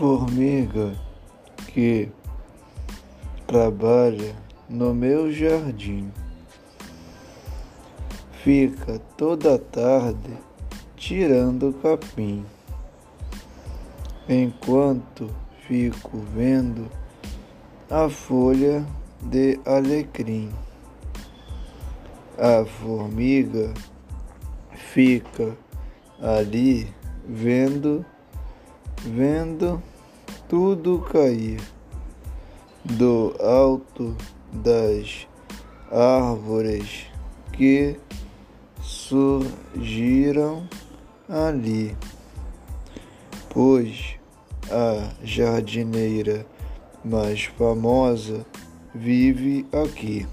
formiga que trabalha no meu jardim fica toda tarde tirando capim, enquanto fico vendo a folha de alecrim. A formiga fica ali vendo, vendo tudo cair do alto das árvores que surgiram ali, pois a jardineira mais famosa vive aqui.